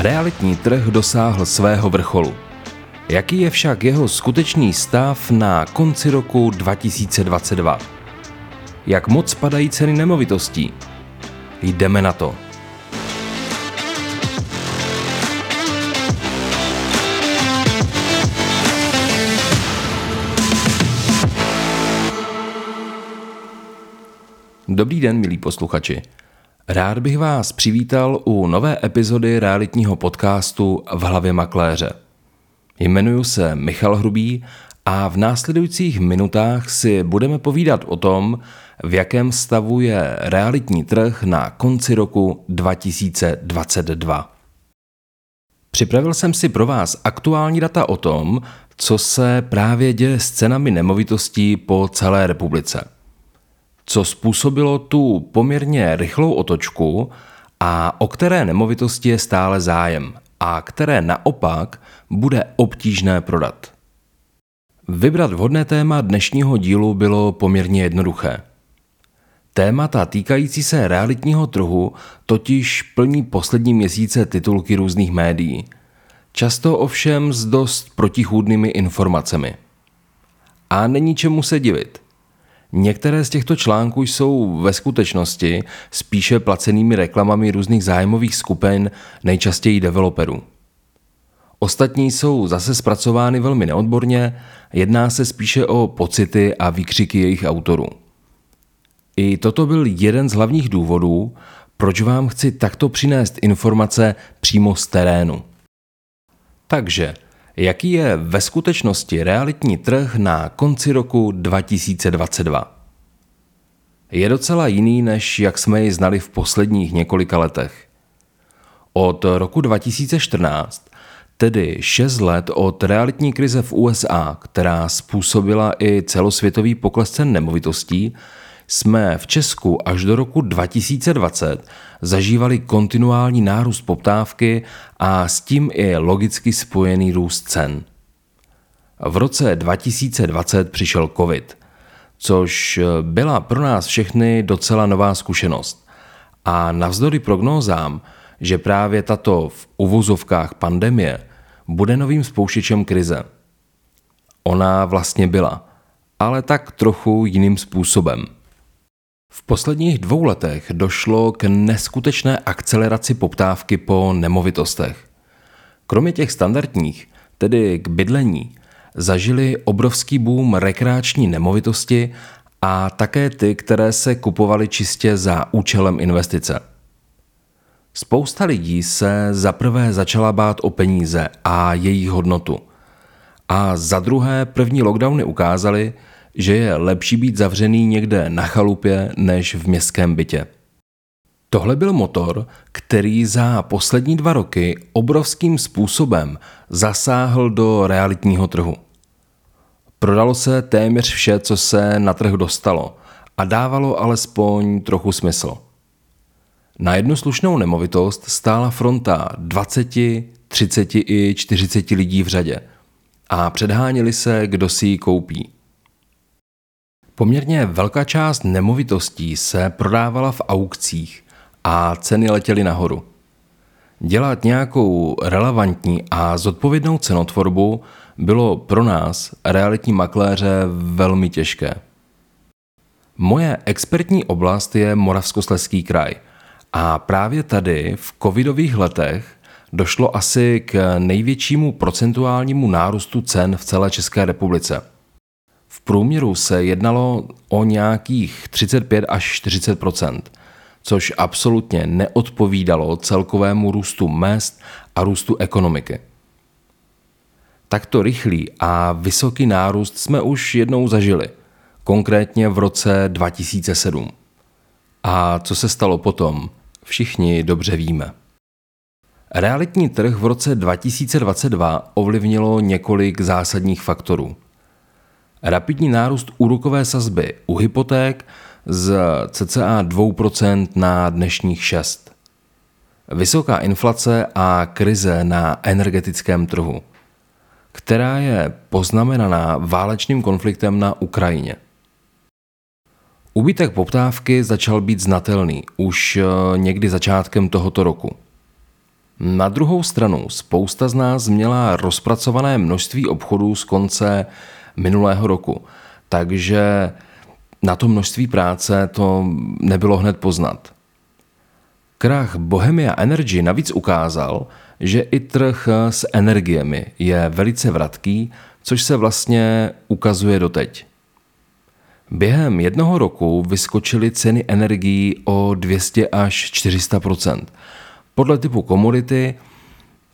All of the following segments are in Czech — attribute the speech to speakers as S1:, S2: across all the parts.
S1: Realitní trh dosáhl svého vrcholu. Jaký je však jeho skutečný stav na konci roku 2022? Jak moc padají ceny nemovitostí? Jdeme na to. Dobrý den, milí posluchači. Rád bych vás přivítal u nové epizody realitního podcastu V hlavě makléře. Jmenuji se Michal Hrubý a v následujících minutách si budeme povídat o tom, v jakém stavu je realitní trh na konci roku 2022. Připravil jsem si pro vás aktuální data o tom, co se právě děje s cenami nemovitostí po celé republice co způsobilo tu poměrně rychlou otočku a o které nemovitosti je stále zájem a které naopak bude obtížné prodat. Vybrat vhodné téma dnešního dílu bylo poměrně jednoduché. Témata týkající se realitního trhu totiž plní poslední měsíce titulky různých médií, často ovšem s dost protichůdnými informacemi. A není čemu se divit – Některé z těchto článků jsou ve skutečnosti spíše placenými reklamami různých zájmových skupin, nejčastěji developerů. Ostatní jsou zase zpracovány velmi neodborně, jedná se spíše o pocity a výkřiky jejich autorů. I toto byl jeden z hlavních důvodů, proč vám chci takto přinést informace přímo z terénu. Takže – Jaký je ve skutečnosti realitní trh na konci roku 2022? Je docela jiný, než jak jsme ji znali v posledních několika letech. Od roku 2014, tedy 6 let od realitní krize v USA, která způsobila i celosvětový pokles cen nemovitostí, jsme v Česku až do roku 2020 zažívali kontinuální nárůst poptávky a s tím i logicky spojený růst cen. V roce 2020 přišel COVID, což byla pro nás všechny docela nová zkušenost. A navzdory prognózám, že právě tato v uvozovkách pandemie bude novým spouštěčem krize. Ona vlastně byla, ale tak trochu jiným způsobem – v posledních dvou letech došlo k neskutečné akceleraci poptávky po nemovitostech. Kromě těch standardních, tedy k bydlení, zažili obrovský boom rekreační nemovitosti a také ty, které se kupovaly čistě za účelem investice. Spousta lidí se za prvé začala bát o peníze a jejich hodnotu. A za druhé první lockdowny ukázaly, že je lepší být zavřený někde na chalupě než v městském bytě. Tohle byl motor, který za poslední dva roky obrovským způsobem zasáhl do realitního trhu. Prodalo se téměř vše, co se na trh dostalo a dávalo alespoň trochu smysl. Na jednu slušnou nemovitost stála fronta 20, 30 i 40 lidí v řadě a předháněli se, kdo si ji koupí. Poměrně velká část nemovitostí se prodávala v aukcích a ceny letěly nahoru. Dělat nějakou relevantní a zodpovědnou cenotvorbu bylo pro nás, realitní makléře, velmi těžké. Moje expertní oblast je Moravskosleský kraj a právě tady v covidových letech došlo asi k největšímu procentuálnímu nárůstu cen v celé České republice – v průměru se jednalo o nějakých 35 až 40% což absolutně neodpovídalo celkovému růstu mest a růstu ekonomiky. Takto rychlý a vysoký nárůst jsme už jednou zažili, konkrétně v roce 2007. A co se stalo potom, všichni dobře víme. Realitní trh v roce 2022 ovlivnilo několik zásadních faktorů – Rapidní nárůst úrokové sazby u hypoték z cca 2% na dnešních 6%. Vysoká inflace a krize na energetickém trhu, která je poznamenaná válečným konfliktem na Ukrajině. Úbytek poptávky začal být znatelný už eh, někdy začátkem tohoto roku. Na druhou stranu spousta z nás měla rozpracované množství obchodů z konce minulého roku, takže na to množství práce to nebylo hned poznat. Krach Bohemia Energy navíc ukázal, že i trh s energiemi je velice vratký, což se vlastně ukazuje doteď. Během jednoho roku vyskočily ceny energií o 200 až 400% podle typu komodity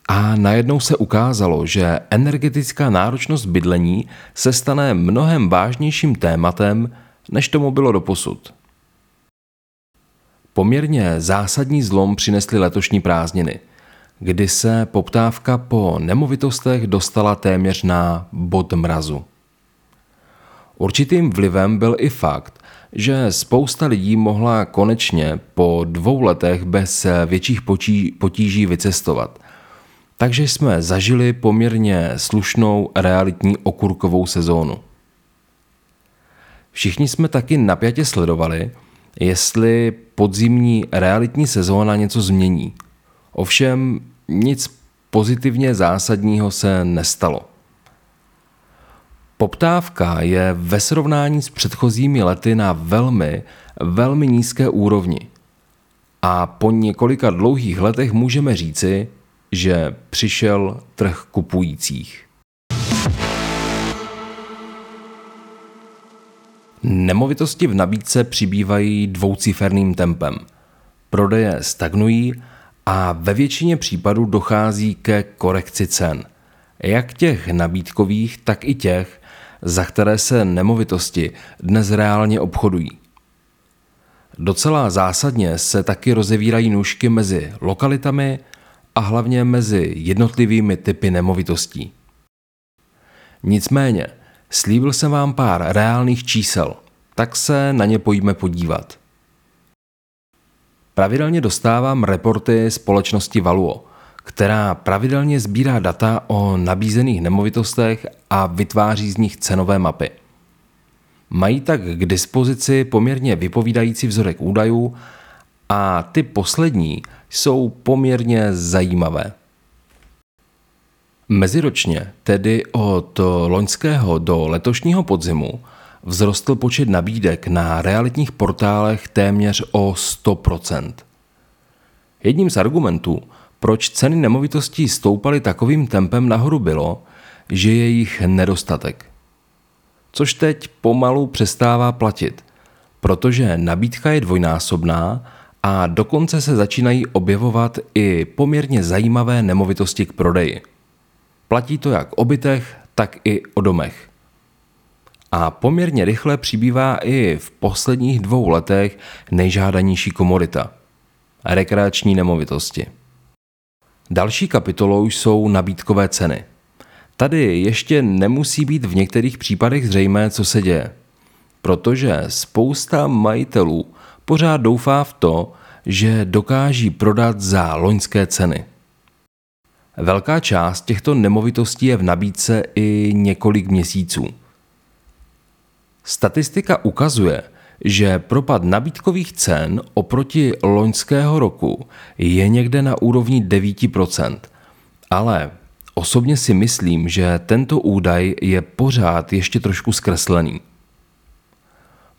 S1: a najednou se ukázalo, že energetická náročnost bydlení se stane mnohem vážnějším tématem, než tomu bylo doposud. Poměrně zásadní zlom přinesly letošní prázdniny, kdy se poptávka po nemovitostech dostala téměř na bod mrazu. Určitým vlivem byl i fakt, že spousta lidí mohla konečně po dvou letech bez větších potíží vycestovat. Takže jsme zažili poměrně slušnou realitní okurkovou sezónu. Všichni jsme taky napjatě sledovali, jestli podzimní realitní sezóna něco změní. Ovšem nic pozitivně zásadního se nestalo. Poptávka je ve srovnání s předchozími lety na velmi, velmi nízké úrovni. A po několika dlouhých letech můžeme říci, že přišel trh kupujících. Nemovitosti v nabídce přibývají dvouciferným tempem. Prodeje stagnují a ve většině případů dochází ke korekci cen. Jak těch nabídkových, tak i těch, za které se nemovitosti dnes reálně obchodují. Docela zásadně se taky rozevírají nůžky mezi lokalitami a hlavně mezi jednotlivými typy nemovitostí. Nicméně, slíbil jsem vám pár reálných čísel, tak se na ně pojďme podívat. Pravidelně dostávám reporty společnosti Valuo – která pravidelně sbírá data o nabízených nemovitostech a vytváří z nich cenové mapy. Mají tak k dispozici poměrně vypovídající vzorek údajů a ty poslední jsou poměrně zajímavé. Meziročně, tedy od loňského do letošního podzimu, vzrostl počet nabídek na realitních portálech téměř o 100%. Jedním z argumentů, proč ceny nemovitostí stoupaly takovým tempem nahoru bylo, že je jich nedostatek. Což teď pomalu přestává platit, protože nabídka je dvojnásobná a dokonce se začínají objevovat i poměrně zajímavé nemovitosti k prodeji. Platí to jak o bytech, tak i o domech. A poměrně rychle přibývá i v posledních dvou letech nejžádanější komodita – rekreační nemovitosti. Další kapitolou jsou nabídkové ceny. Tady ještě nemusí být v některých případech zřejmé, co se děje, protože spousta majitelů pořád doufá v to, že dokáží prodat za loňské ceny. Velká část těchto nemovitostí je v nabídce i několik měsíců. Statistika ukazuje, že propad nabídkových cen oproti loňského roku je někde na úrovni 9%. Ale osobně si myslím, že tento údaj je pořád ještě trošku zkreslený.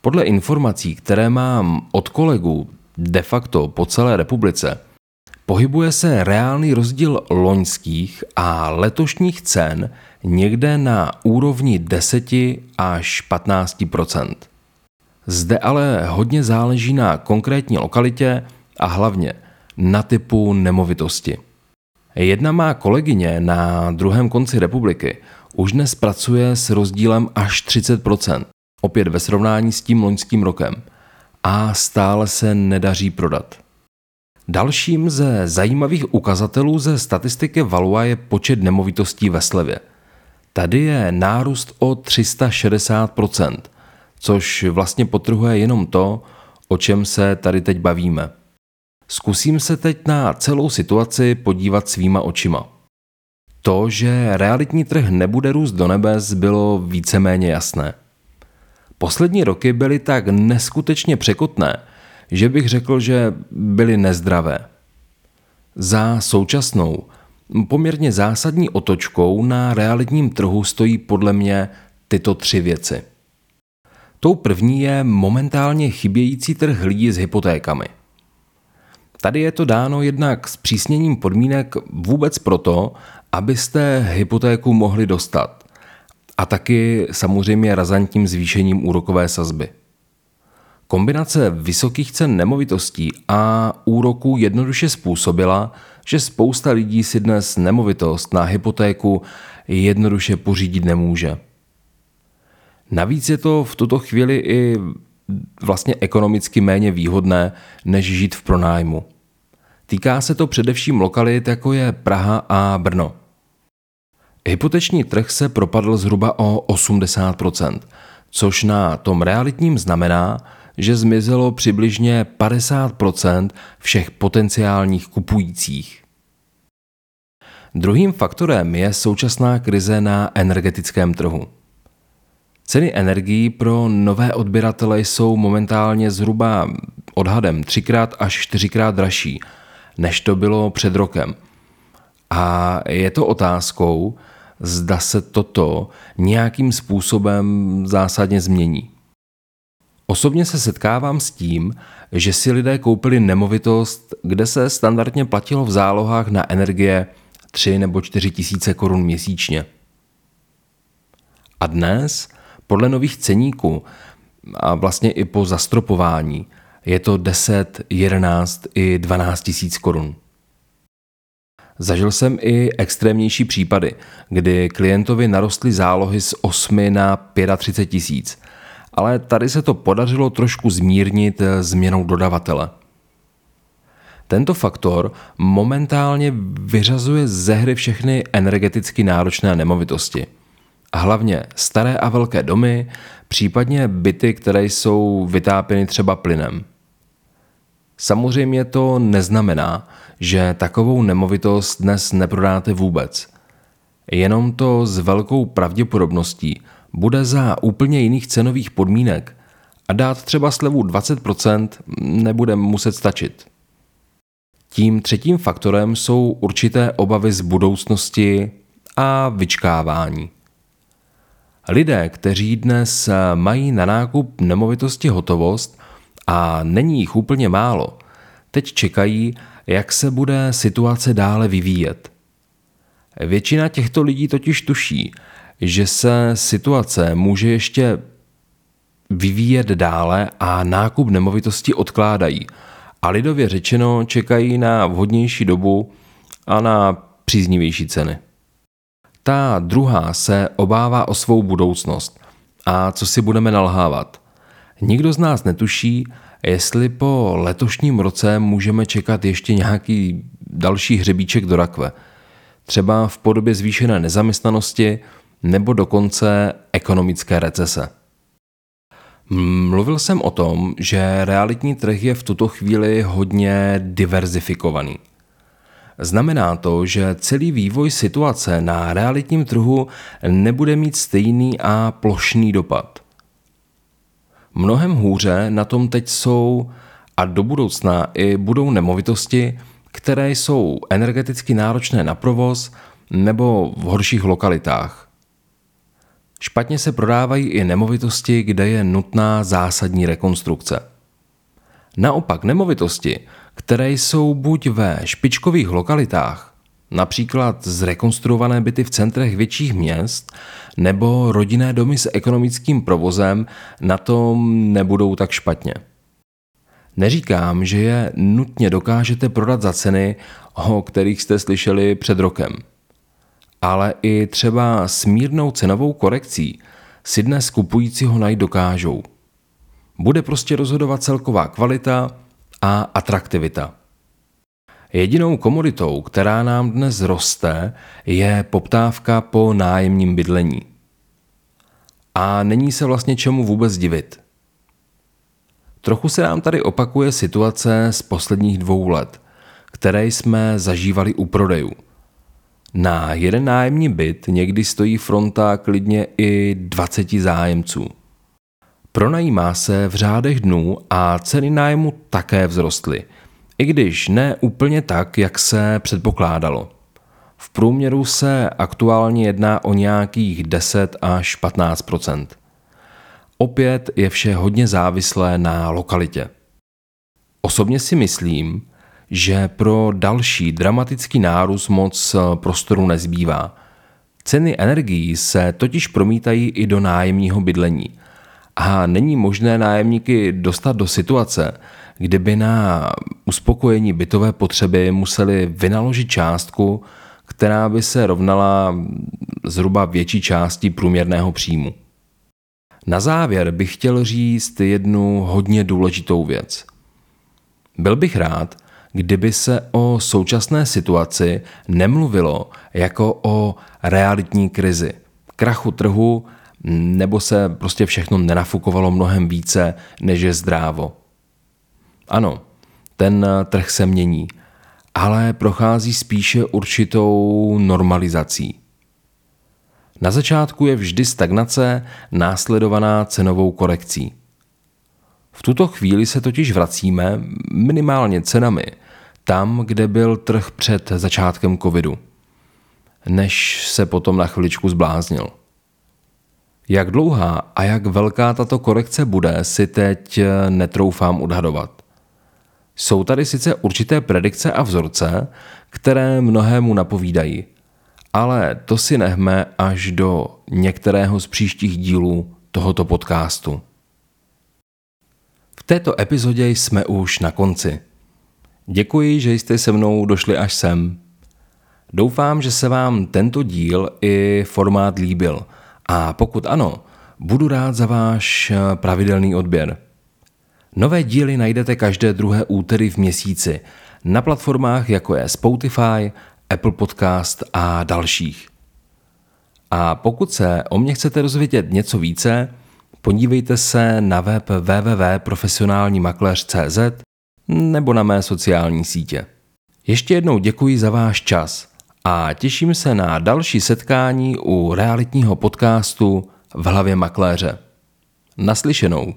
S1: Podle informací, které mám od kolegů de facto po celé republice, pohybuje se reálný rozdíl loňských a letošních cen někde na úrovni 10 až 15% zde ale hodně záleží na konkrétní lokalitě a hlavně na typu nemovitosti. Jedna má kolegyně na druhém konci republiky už dnes pracuje s rozdílem až 30%, opět ve srovnání s tím loňským rokem, a stále se nedaří prodat. Dalším ze zajímavých ukazatelů ze statistiky Valua je počet nemovitostí ve slevě. Tady je nárůst o 360%, což vlastně potrhuje jenom to, o čem se tady teď bavíme. Zkusím se teď na celou situaci podívat svýma očima. To, že realitní trh nebude růst do nebes, bylo víceméně jasné. Poslední roky byly tak neskutečně překotné, že bych řekl, že byly nezdravé. Za současnou, poměrně zásadní otočkou na realitním trhu stojí podle mě tyto tři věci. Tou první je momentálně chybějící trh lidí s hypotékami. Tady je to dáno jednak s přísněním podmínek vůbec proto, abyste hypotéku mohli dostat. A taky samozřejmě razantním zvýšením úrokové sazby. Kombinace vysokých cen nemovitostí a úroků jednoduše způsobila, že spousta lidí si dnes nemovitost na hypotéku jednoduše pořídit nemůže. Navíc je to v tuto chvíli i vlastně ekonomicky méně výhodné, než žít v pronájmu. Týká se to především lokalit, jako je Praha a Brno. Hypoteční trh se propadl zhruba o 80%, což na tom realitním znamená, že zmizelo přibližně 50% všech potenciálních kupujících. Druhým faktorem je současná krize na energetickém trhu. Ceny energií pro nové odběratele jsou momentálně zhruba odhadem třikrát až čtyřikrát dražší, než to bylo před rokem. A je to otázkou, zda se toto nějakým způsobem zásadně změní. Osobně se setkávám s tím, že si lidé koupili nemovitost, kde se standardně platilo v zálohách na energie 3 nebo 4 tisíce korun měsíčně. A dnes, podle nových ceníků a vlastně i po zastropování, je to 10, 11 i 12 tisíc korun. Zažil jsem i extrémnější případy, kdy klientovi narostly zálohy z 8 na 35 tisíc, ale tady se to podařilo trošku zmírnit změnou dodavatele. Tento faktor momentálně vyřazuje ze hry všechny energeticky náročné nemovitosti. Hlavně staré a velké domy, případně byty, které jsou vytápěny třeba plynem. Samozřejmě to neznamená, že takovou nemovitost dnes neprodáte vůbec. Jenom to s velkou pravděpodobností bude za úplně jiných cenových podmínek a dát třeba slevu 20% nebude muset stačit. Tím třetím faktorem jsou určité obavy z budoucnosti a vyčkávání. Lidé, kteří dnes mají na nákup nemovitosti hotovost a není jich úplně málo, teď čekají, jak se bude situace dále vyvíjet. Většina těchto lidí totiž tuší, že se situace může ještě vyvíjet dále a nákup nemovitosti odkládají. A lidově řečeno čekají na vhodnější dobu a na příznivější ceny. Ta druhá se obává o svou budoucnost. A co si budeme nalhávat? Nikdo z nás netuší, jestli po letošním roce můžeme čekat ještě nějaký další hřebíček do rakve. Třeba v podobě zvýšené nezaměstnanosti nebo dokonce ekonomické recese. Mluvil jsem o tom, že realitní trh je v tuto chvíli hodně diverzifikovaný. Znamená to, že celý vývoj situace na realitním trhu nebude mít stejný a plošný dopad. Mnohem hůře na tom teď jsou a do budoucna i budou nemovitosti, které jsou energeticky náročné na provoz nebo v horších lokalitách. Špatně se prodávají i nemovitosti, kde je nutná zásadní rekonstrukce. Naopak nemovitosti, které jsou buď ve špičkových lokalitách, například zrekonstruované byty v centrech větších měst, nebo rodinné domy s ekonomickým provozem na tom nebudou tak špatně. Neříkám, že je nutně dokážete prodat za ceny, o kterých jste slyšeli před rokem. Ale i třeba s mírnou cenovou korekcí si dnes kupujícího najít dokážou. Bude prostě rozhodovat celková kvalita a atraktivita. Jedinou komoditou, která nám dnes roste, je poptávka po nájemním bydlení. A není se vlastně čemu vůbec divit. Trochu se nám tady opakuje situace z posledních dvou let, které jsme zažívali u prodejů. Na jeden nájemní byt někdy stojí fronta klidně i 20 zájemců. Pronajímá se v řádech dnů a ceny nájmu také vzrostly – I když ne úplně tak, jak se předpokládalo. V průměru se aktuálně jedná o nějakých 10 až 15% Opět je vše hodně závislé na lokalitě. Osobně si myslím, že pro další dramatický nárůst moc prostoru nezbývá. Ceny energií se totiž promítají i do nájemního bydlení a není možné nájemníky dostat do situace, kdyby na uspokojení bytové potřeby museli vynaložit částku, která by se rovnala zhruba větší části průměrného příjmu. Na závěr bych chtěl říct jednu hodně důležitou věc. Byl bych rád, kdyby se o současné situaci nemluvilo jako o realitní krizi, krachu trhu, nebo se prostě všechno nenafukovalo mnohem více, než je zdrávo. Ano, ten trh se mění, ale prochází spíše určitou normalizací. Na začátku je vždy stagnace následovaná cenovou korekcí. V tuto chvíli se totiž vracíme minimálně cenami tam, kde byl trh před začátkem covidu, než se potom na chviličku zbláznil. Jak dlouhá a jak velká tato korekce bude, si teď netroufám odhadovat. Jsou tady sice určité predikce a vzorce, které mnohému napovídají, ale to si nechme až do některého z příštích dílů tohoto podcastu. V této epizodě jsme už na konci. Děkuji, že jste se mnou došli až sem. Doufám, že se vám tento díl i formát líbil a pokud ano, budu rád za váš pravidelný odběr. Nové díly najdete každé druhé úterý v měsíci na platformách jako je Spotify, Apple Podcast a dalších. A pokud se o mě chcete dozvědět něco více, podívejte se na web www.profesionálnímakléř.cz nebo na mé sociální sítě. Ještě jednou děkuji za váš čas a těším se na další setkání u realitního podcastu v hlavě makléře. Naslyšenou.